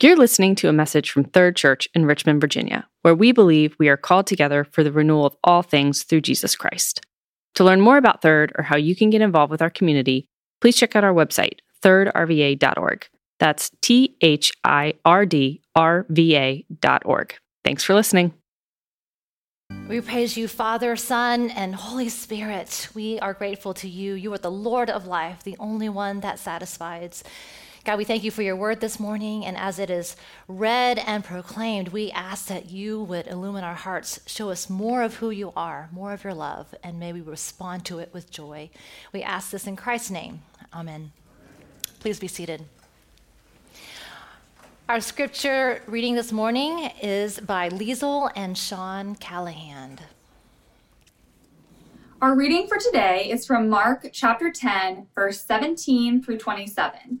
You're listening to a message from Third Church in Richmond, Virginia, where we believe we are called together for the renewal of all things through Jesus Christ. To learn more about Third or how you can get involved with our community, please check out our website, thirdrva.org. That's T H I R D R V A.org. Thanks for listening. We praise you, Father, Son, and Holy Spirit. We are grateful to you. You are the Lord of life, the only one that satisfies. God, we thank you for your word this morning. And as it is read and proclaimed, we ask that you would illumine our hearts, show us more of who you are, more of your love, and may we respond to it with joy. We ask this in Christ's name. Amen. Please be seated. Our scripture reading this morning is by Liesel and Sean Callahan. Our reading for today is from Mark chapter 10, verse 17 through 27.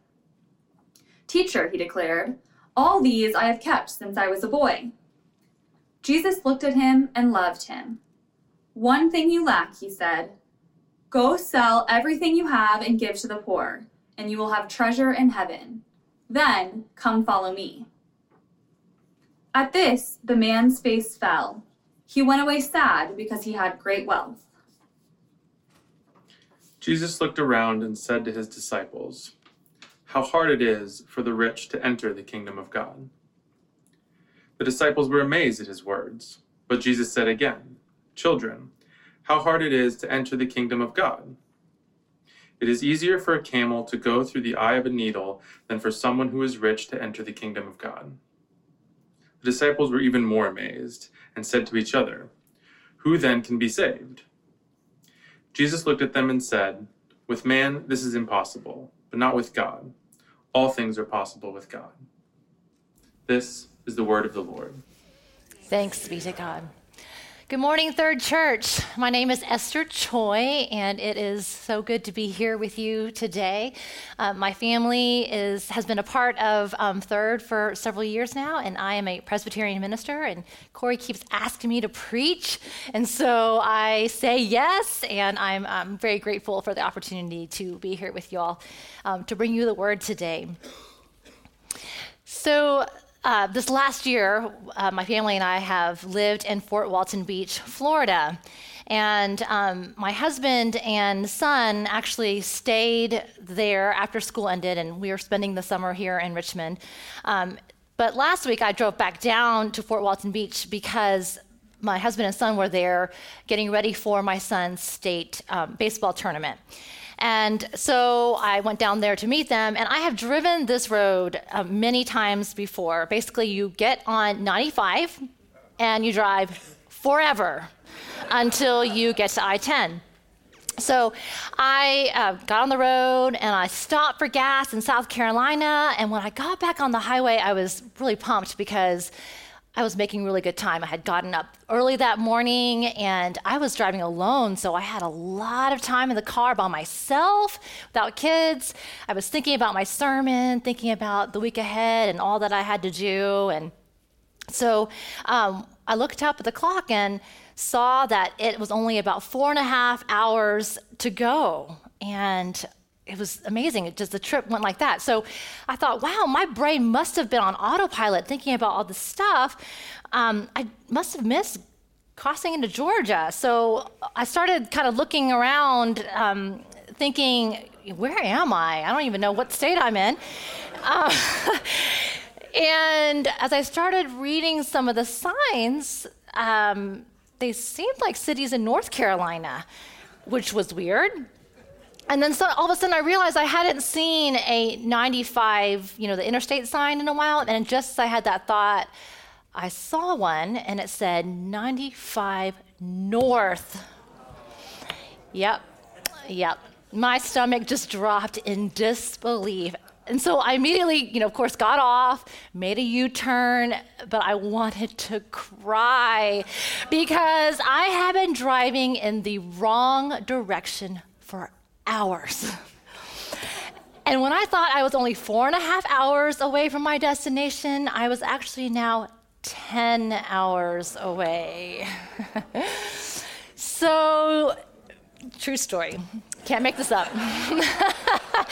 Teacher, he declared, all these I have kept since I was a boy. Jesus looked at him and loved him. One thing you lack, he said. Go sell everything you have and give to the poor, and you will have treasure in heaven. Then come follow me. At this, the man's face fell. He went away sad because he had great wealth. Jesus looked around and said to his disciples, how hard it is for the rich to enter the kingdom of God. The disciples were amazed at his words, but Jesus said again, Children, how hard it is to enter the kingdom of God. It is easier for a camel to go through the eye of a needle than for someone who is rich to enter the kingdom of God. The disciples were even more amazed and said to each other, Who then can be saved? Jesus looked at them and said, With man this is impossible, but not with God all things are possible with God. This is the word of the Lord. Thanks be to God. Good morning, Third Church. My name is Esther Choi, and it is so good to be here with you today. Uh, my family is has been a part of um, Third for several years now, and I am a Presbyterian minister. And Corey keeps asking me to preach, and so I say yes, and I'm, I'm very grateful for the opportunity to be here with y'all um, to bring you the word today. So, uh, this last year, uh, my family and I have lived in Fort Walton Beach, Florida. And um, my husband and son actually stayed there after school ended, and we were spending the summer here in Richmond. Um, but last week, I drove back down to Fort Walton Beach because my husband and son were there getting ready for my son's state um, baseball tournament. And so I went down there to meet them, and I have driven this road uh, many times before. Basically, you get on 95 and you drive forever until you get to I 10. So I uh, got on the road and I stopped for gas in South Carolina. And when I got back on the highway, I was really pumped because I was making really good time. I had gotten up early that morning and I was driving alone, so I had a lot of time in the car by myself without kids. I was thinking about my sermon, thinking about the week ahead and all that I had to do. And so um, I looked up at the clock and saw that it was only about four and a half hours to go. And it was amazing. It just the trip went like that. So I thought, wow, my brain must have been on autopilot thinking about all this stuff. Um, I must have missed crossing into Georgia. So I started kind of looking around, um, thinking, where am I? I don't even know what state I'm in. Uh, and as I started reading some of the signs, um, they seemed like cities in North Carolina, which was weird and then so all of a sudden I realized I hadn't seen a 95, you know, the interstate sign in a while. And just as I had that thought, I saw one and it said 95 North. Yep, yep. My stomach just dropped in disbelief. and so I immediately, you know, of course, got off, made a U turn, but I wanted to cry because I had been driving in the wrong direction hours. And when I thought I was only four and a half hours away from my destination, I was actually now 10 hours away. so, true story. Can't make this up. uh,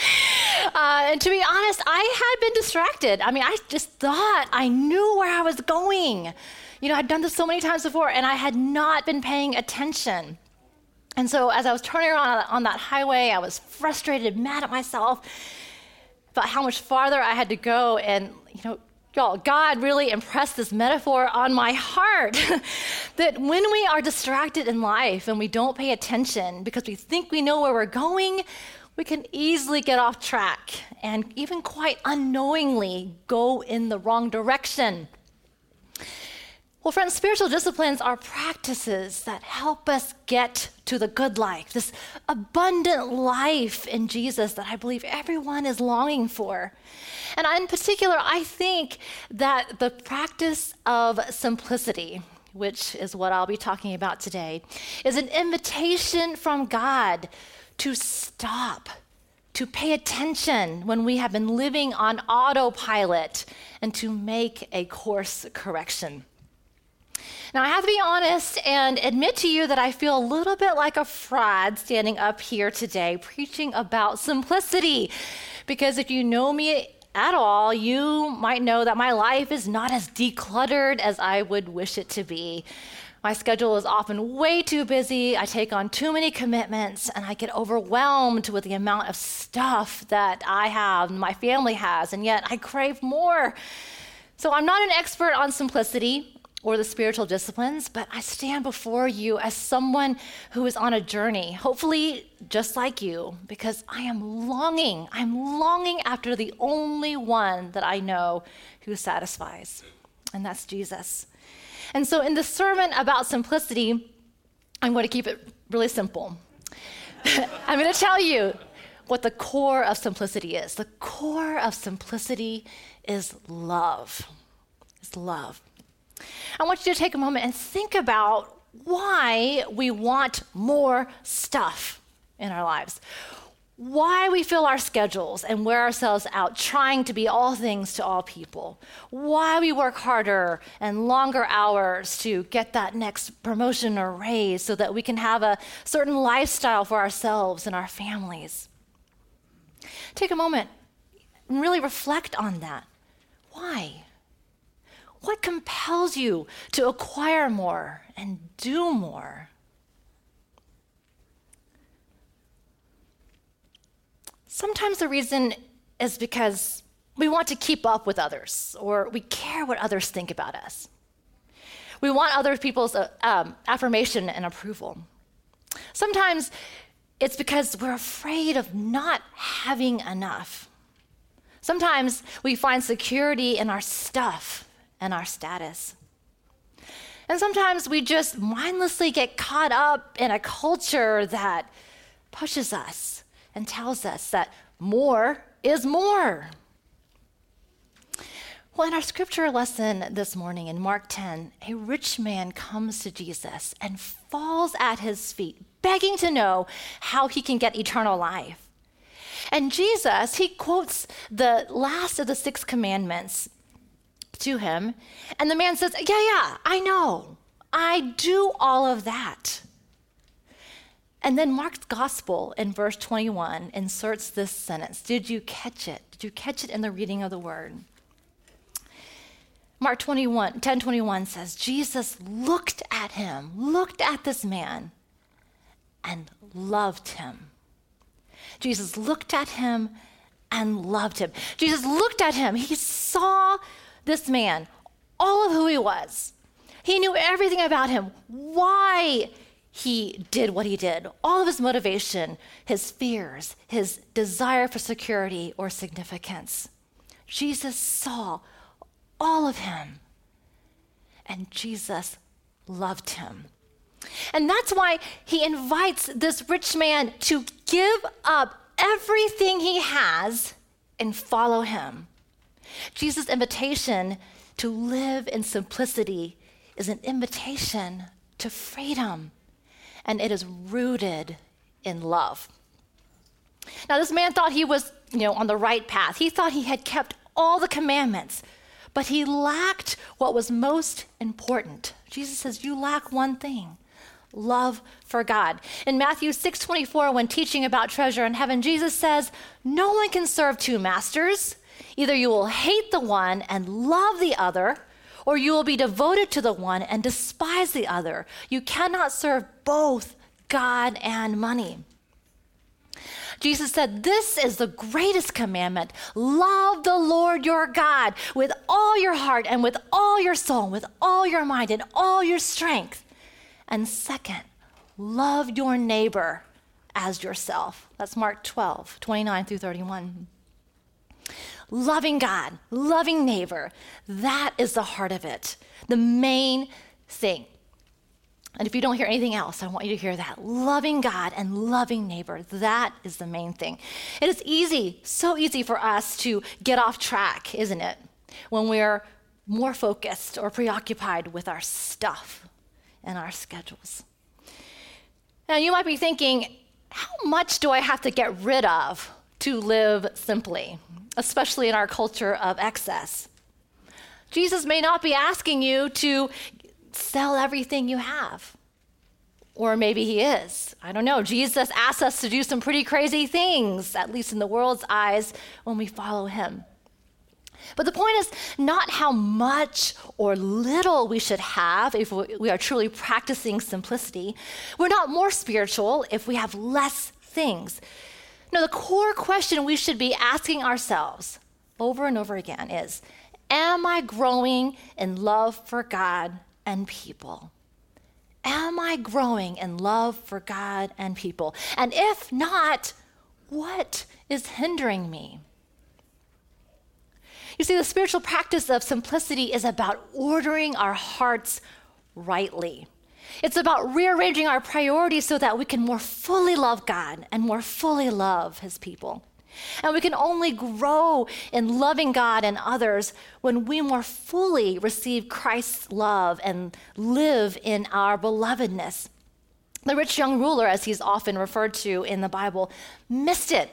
and to be honest, I had been distracted. I mean, I just thought I knew where I was going. You know, I'd done this so many times before, and I had not been paying attention. And so, as I was turning around on that highway, I was frustrated, mad at myself about how much farther I had to go. And, you know, y'all, God really impressed this metaphor on my heart that when we are distracted in life and we don't pay attention because we think we know where we're going, we can easily get off track and even quite unknowingly go in the wrong direction. Well, friends, spiritual disciplines are practices that help us get to the good life, this abundant life in Jesus that I believe everyone is longing for. And in particular, I think that the practice of simplicity, which is what I'll be talking about today, is an invitation from God to stop, to pay attention when we have been living on autopilot, and to make a course correction. Now, I have to be honest and admit to you that I feel a little bit like a fraud standing up here today preaching about simplicity. Because if you know me at all, you might know that my life is not as decluttered as I would wish it to be. My schedule is often way too busy. I take on too many commitments and I get overwhelmed with the amount of stuff that I have my family has, and yet I crave more. So I'm not an expert on simplicity or the spiritual disciplines, but I stand before you as someone who is on a journey, hopefully just like you, because I am longing. I'm longing after the only one that I know who satisfies, and that's Jesus. And so, in the sermon about simplicity, I'm going to keep it really simple. I'm going to tell you what the core of simplicity is. The core of simplicity is love. It's love. I want you to take a moment and think about why we want more stuff in our lives. Why we fill our schedules and wear ourselves out trying to be all things to all people. Why we work harder and longer hours to get that next promotion or raise so that we can have a certain lifestyle for ourselves and our families. Take a moment and really reflect on that. Why? What compels you to acquire more and do more? Sometimes the reason is because we want to keep up with others or we care what others think about us. We want other people's uh, um, affirmation and approval. Sometimes it's because we're afraid of not having enough. Sometimes we find security in our stuff and our status. And sometimes we just mindlessly get caught up in a culture that pushes us and tells us that more is more. Well, in our scripture lesson this morning in Mark 10, a rich man comes to Jesus and falls at his feet, begging to know how he can get eternal life. And Jesus, he quotes the last of the six commandments to him. And the man says, Yeah, yeah, I know. I do all of that. And then Mark's gospel in verse 21 inserts this sentence Did you catch it? Did you catch it in the reading of the word? Mark 21, 10 21 says, Jesus looked at him, looked at this man, and loved him. Jesus looked at him and loved him. Jesus looked at him. He saw this man, all of who he was. He knew everything about him, why he did what he did, all of his motivation, his fears, his desire for security or significance. Jesus saw all of him, and Jesus loved him. And that's why he invites this rich man to give up everything he has and follow him. Jesus' invitation to live in simplicity is an invitation to freedom, and it is rooted in love. Now, this man thought he was, you know, on the right path. He thought he had kept all the commandments, but he lacked what was most important. Jesus says, You lack one thing love for God. In Matthew 6:24 when teaching about treasure in heaven, Jesus says, "No one can serve two masters. Either you will hate the one and love the other, or you will be devoted to the one and despise the other. You cannot serve both God and money." Jesus said, This is the greatest commandment. Love the Lord your God with all your heart and with all your soul, with all your mind and all your strength. And second, love your neighbor as yourself. That's Mark 12, 29 through 31. Loving God, loving neighbor, that is the heart of it, the main thing. And if you don't hear anything else, I want you to hear that. Loving God and loving neighbor, that is the main thing. It is easy, so easy for us to get off track, isn't it? When we're more focused or preoccupied with our stuff and our schedules. Now, you might be thinking, how much do I have to get rid of to live simply, especially in our culture of excess? Jesus may not be asking you to sell everything you have. Or maybe he is. I don't know. Jesus asks us to do some pretty crazy things, at least in the world's eyes, when we follow him. But the point is not how much or little we should have if we are truly practicing simplicity. We're not more spiritual if we have less things. No, the core question we should be asking ourselves over and over again is Am I growing in love for God and people? Am I growing in love for God and people? And if not, what is hindering me? You see, the spiritual practice of simplicity is about ordering our hearts rightly. It's about rearranging our priorities so that we can more fully love God and more fully love His people. And we can only grow in loving God and others when we more fully receive Christ's love and live in our belovedness. The rich young ruler, as he's often referred to in the Bible, missed it.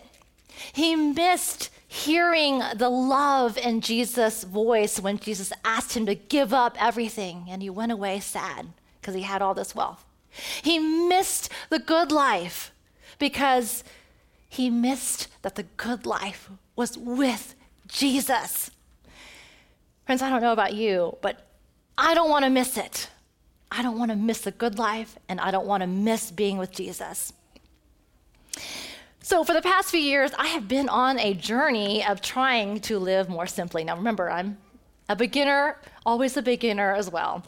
He missed hearing the love in Jesus' voice when Jesus asked him to give up everything, and he went away sad because he had all this wealth. He missed the good life because he missed that the good life was with Jesus. Friends, I don't know about you, but I don't want to miss it. I don't want to miss the good life, and I don't want to miss being with Jesus. So, for the past few years, I have been on a journey of trying to live more simply. Now, remember, I'm a beginner, always a beginner as well.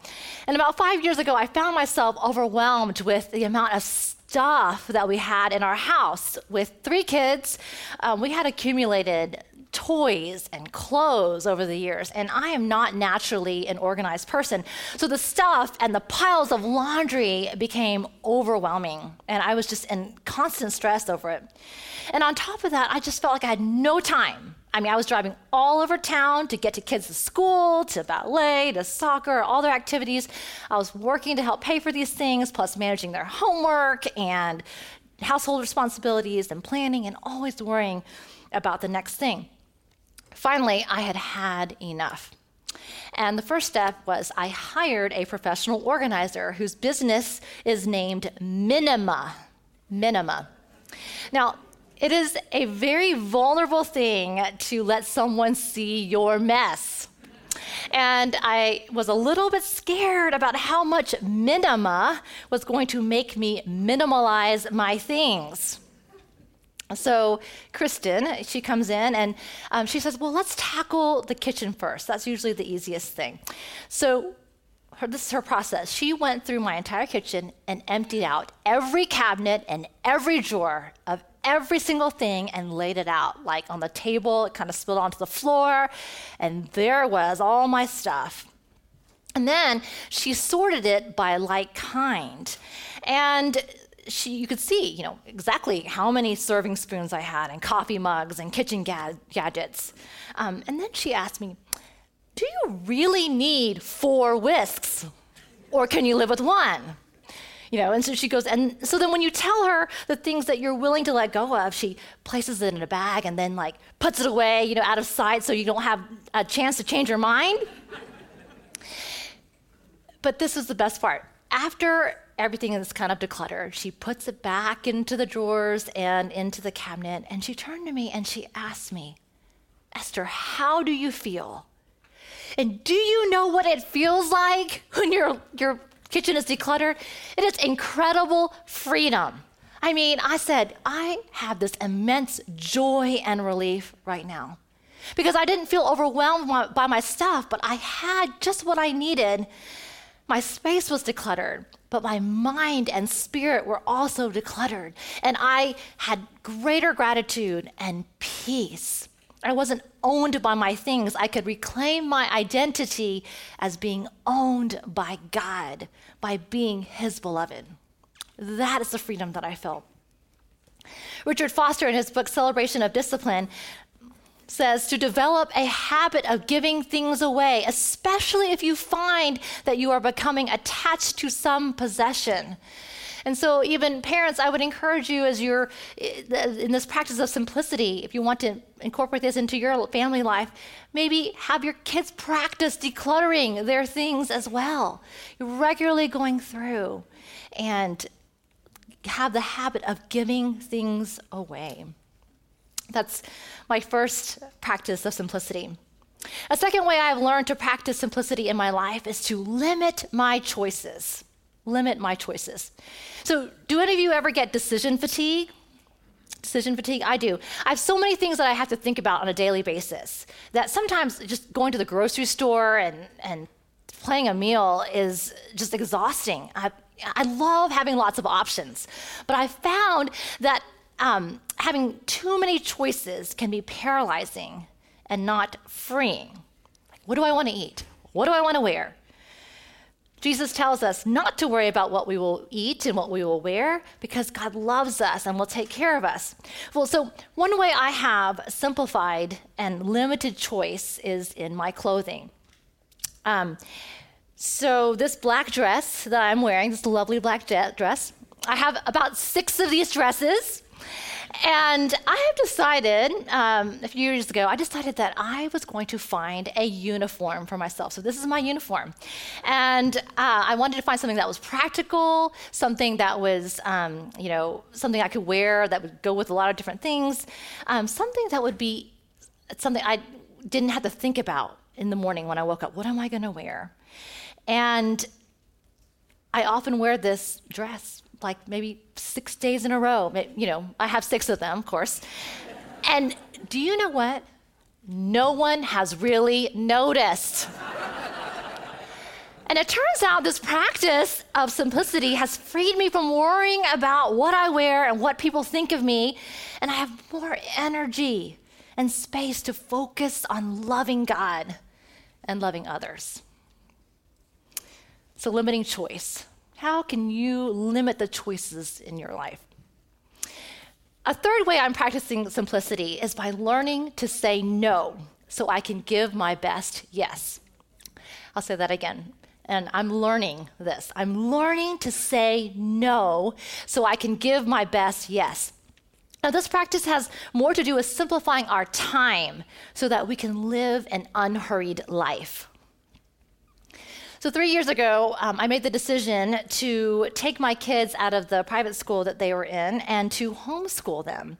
And about five years ago, I found myself overwhelmed with the amount of stuff that we had in our house. With three kids, um, we had accumulated toys and clothes over the years, and I am not naturally an organized person. So the stuff and the piles of laundry became overwhelming, and I was just in constant stress over it. And on top of that, I just felt like I had no time. I mean, I was driving all over town to get to kids to school, to ballet, to soccer, all their activities. I was working to help pay for these things, plus managing their homework and household responsibilities and planning, and always worrying about the next thing. Finally, I had had enough. And the first step was I hired a professional organizer whose business is named Minima. Minima. Now, it is a very vulnerable thing to let someone see your mess. And I was a little bit scared about how much minima was going to make me minimalize my things. So, Kristen, she comes in and um, she says, Well, let's tackle the kitchen first. That's usually the easiest thing. So, her, this is her process. She went through my entire kitchen and emptied out every cabinet and every drawer of every single thing and laid it out. Like on the table, it kind of spilled onto the floor, and there was all my stuff. And then she sorted it by like kind. And she, you could see, you know, exactly how many serving spoons I had, and coffee mugs, and kitchen ga- gadgets. Um, and then she asked me, "Do you really need four whisks, or can you live with one?" You know, and so she goes, and so then when you tell her the things that you're willing to let go of, she places it in a bag and then like puts it away, you know, out of sight, so you don't have a chance to change your mind. but this is the best part. After everything is kind of decluttered. She puts it back into the drawers and into the cabinet, and she turned to me and she asked me, Esther, how do you feel? And do you know what it feels like when your, your kitchen is decluttered? It is incredible freedom. I mean, I said, I have this immense joy and relief right now because I didn't feel overwhelmed by my stuff, but I had just what I needed. My space was decluttered but my mind and spirit were also decluttered. And I had greater gratitude and peace. I wasn't owned by my things. I could reclaim my identity as being owned by God, by being His beloved. That is the freedom that I felt. Richard Foster, in his book Celebration of Discipline, says to develop a habit of giving things away, especially if you find that you are becoming attached to some possession. And so, even parents, I would encourage you as you're eh, in this practice of simplicity, if you want to incorporate this into your family life, maybe have your kids practice decluttering their things as well. You're regularly going through and have the habit of giving things away. That's my first practice of simplicity. A second way I've learned to practice simplicity in my life is to limit my choices. Limit my choices. So, do any of you ever get decision fatigue? Decision fatigue? I do. I have so many things that I have to think about on a daily basis that sometimes just going to the grocery store and, and planning a meal is just exhausting. I, I love having lots of options, but I found that um, having too many choices can be paralyzing and not freeing. what do I want to eat? What do I want to wear? Jesus tells us not to worry about what we will eat and what we will wear because God loves us and will take care of us. Well, so one way I have simplified and limited choice is in my clothing. Um, so, this black dress that I'm wearing, this lovely black dress, I have about six of these dresses. And I have decided, um, a few years ago, I decided that I was going to find a uniform for myself. So this is my uniform. And uh, I wanted to find something that was practical, something that was, um, you know, something I could wear that would go with a lot of different things, um, something that would be something I didn't have to think about in the morning when I woke up. What am I going to wear? And I often wear this dress like maybe six days in a row. You know, I have six of them, of course. And do you know what? No one has really noticed. and it turns out this practice of simplicity has freed me from worrying about what I wear and what people think of me. And I have more energy and space to focus on loving God and loving others. So, limiting choice. How can you limit the choices in your life? A third way I'm practicing simplicity is by learning to say no so I can give my best yes. I'll say that again. And I'm learning this. I'm learning to say no so I can give my best yes. Now, this practice has more to do with simplifying our time so that we can live an unhurried life. So, three years ago, um, I made the decision to take my kids out of the private school that they were in and to homeschool them.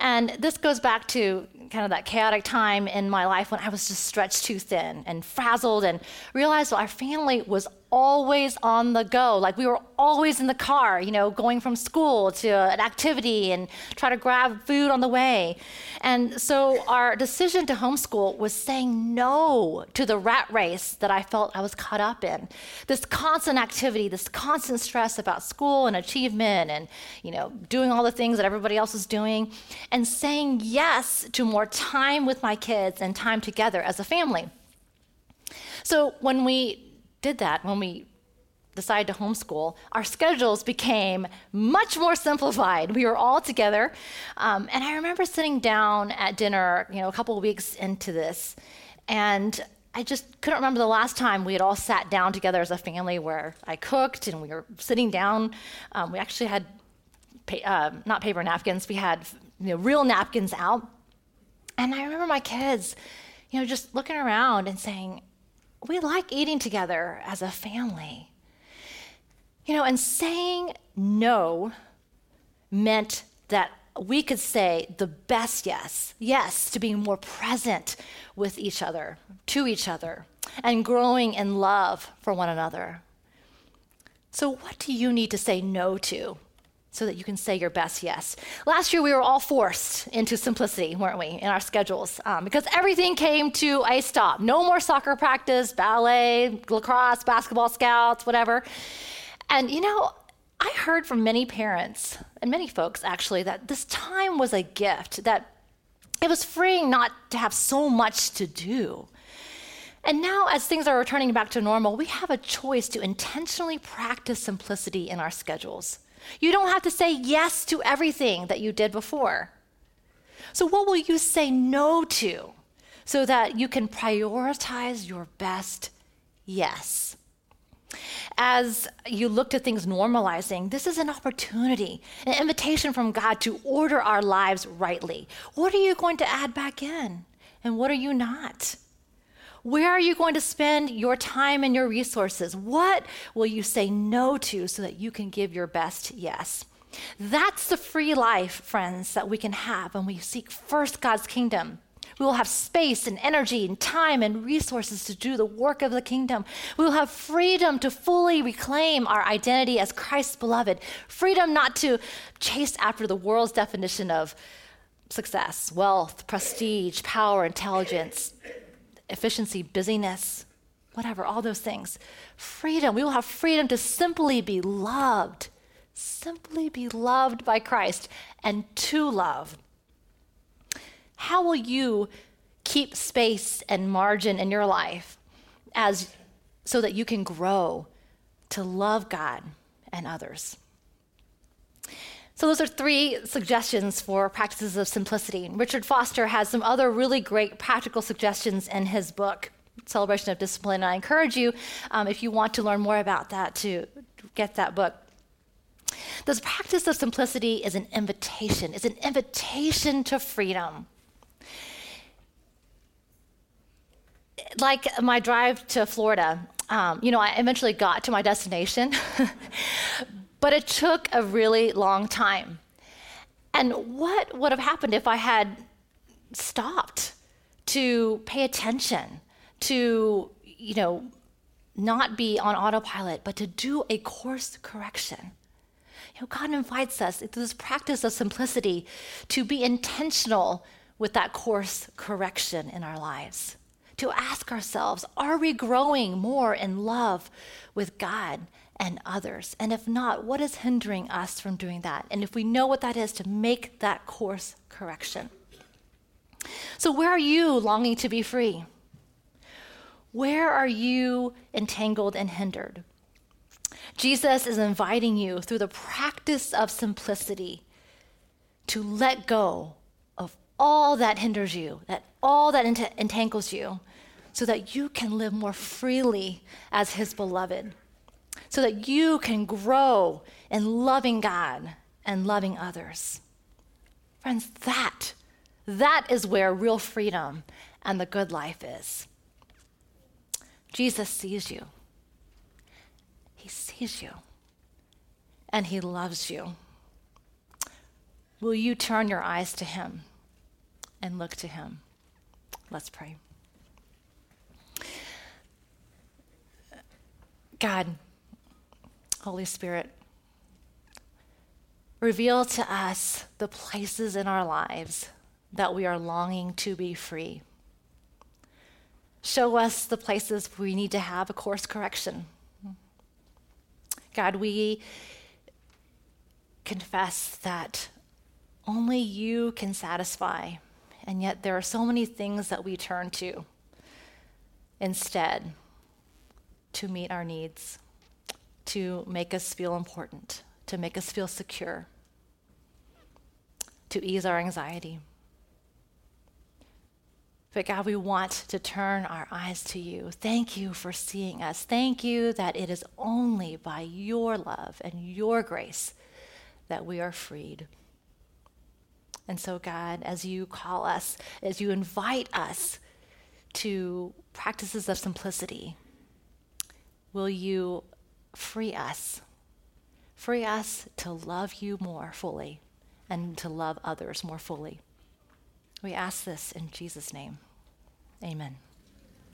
And this goes back to kind of that chaotic time in my life when I was just stretched too thin and frazzled and realized our family was always on the go. Like we were always in the car, you know, going from school to an activity and try to grab food on the way. And so our decision to homeschool was saying no to the rat race that I felt I was caught up in. This constant activity, this constant stress about school and achievement and, you know, doing all the things that everybody else is doing and saying yes to more time with my kids and time together as a family. So when we did that, when we decided to homeschool, our schedules became much more simplified. We were all together. Um, and I remember sitting down at dinner, you know, a couple weeks into this, and I just couldn't remember the last time we had all sat down together as a family where I cooked and we were sitting down. Um, we actually had pa- uh, not paper napkins, we had you know, real napkins out. And I remember my kids, you know, just looking around and saying, we like eating together as a family. You know, and saying no meant that we could say the best yes, yes, to being more present with each other, to each other, and growing in love for one another. So, what do you need to say no to so that you can say your best yes? Last year, we were all forced into simplicity, weren't we, in our schedules? Um, because everything came to a stop. No more soccer practice, ballet, lacrosse, basketball scouts, whatever. And you know, I heard from many parents and many folks actually that this time was a gift, that it was freeing not to have so much to do. And now, as things are returning back to normal, we have a choice to intentionally practice simplicity in our schedules. You don't have to say yes to everything that you did before. So, what will you say no to so that you can prioritize your best yes? as you look to things normalizing, this is an opportunity, an invitation from God to order our lives rightly. What are you going to add back in? And what are you not? Where are you going to spend your time and your resources? What will you say no to so that you can give your best yes? That's the free life, friends, that we can have when we seek first God's kingdom we will have space and energy and time and resources to do the work of the kingdom. We will have freedom to fully reclaim our identity as Christ's beloved, freedom not to chase after the world's definition of success, wealth, prestige, power, intelligence, efficiency, busyness, whatever, all those things. Freedom. We will have freedom to simply be loved, simply be loved by Christ and to love how will you keep space and margin in your life as so that you can grow to love God and others? So, those are three suggestions for practices of simplicity. Richard Foster has some other really great practical suggestions in his book, Celebration of Discipline. And I encourage you, um, if you want to learn more about that, to get that book. The practice of simplicity is an invitation, it's an invitation to freedom. like my drive to Florida, um, you know, I eventually got to my destination, but it took a really long time. And what would have happened if I had stopped to pay attention, to, you know, not be on autopilot, but to do a course correction? You know, God invites us through this practice of simplicity to be intentional with that course correction in our lives to ask ourselves are we growing more in love with God and others? And if not, what is hindering us from doing that? And if we know what that is, to make that course correction. So, where are you longing to be free? Where are you entangled and hindered? Jesus is inviting you through the practice of simplicity to let go of all that hinders you, that all that entangles you, so that you can live more freely as His beloved, so that you can grow in loving God and loving others. Friends, that, that is where real freedom and the good life is. Jesus sees you. He sees you. And he loves you. Will you turn your eyes to him and look to him? Let's pray. God, Holy Spirit, reveal to us the places in our lives that we are longing to be free. Show us the places we need to have a course correction. God, we confess that only you can satisfy, and yet there are so many things that we turn to instead to meet our needs. To make us feel important, to make us feel secure, to ease our anxiety. But God, we want to turn our eyes to you. Thank you for seeing us. Thank you that it is only by your love and your grace that we are freed. And so, God, as you call us, as you invite us to practices of simplicity, will you free us? Free us to love you more fully and to love others more fully. We ask this in Jesus' name. Amen.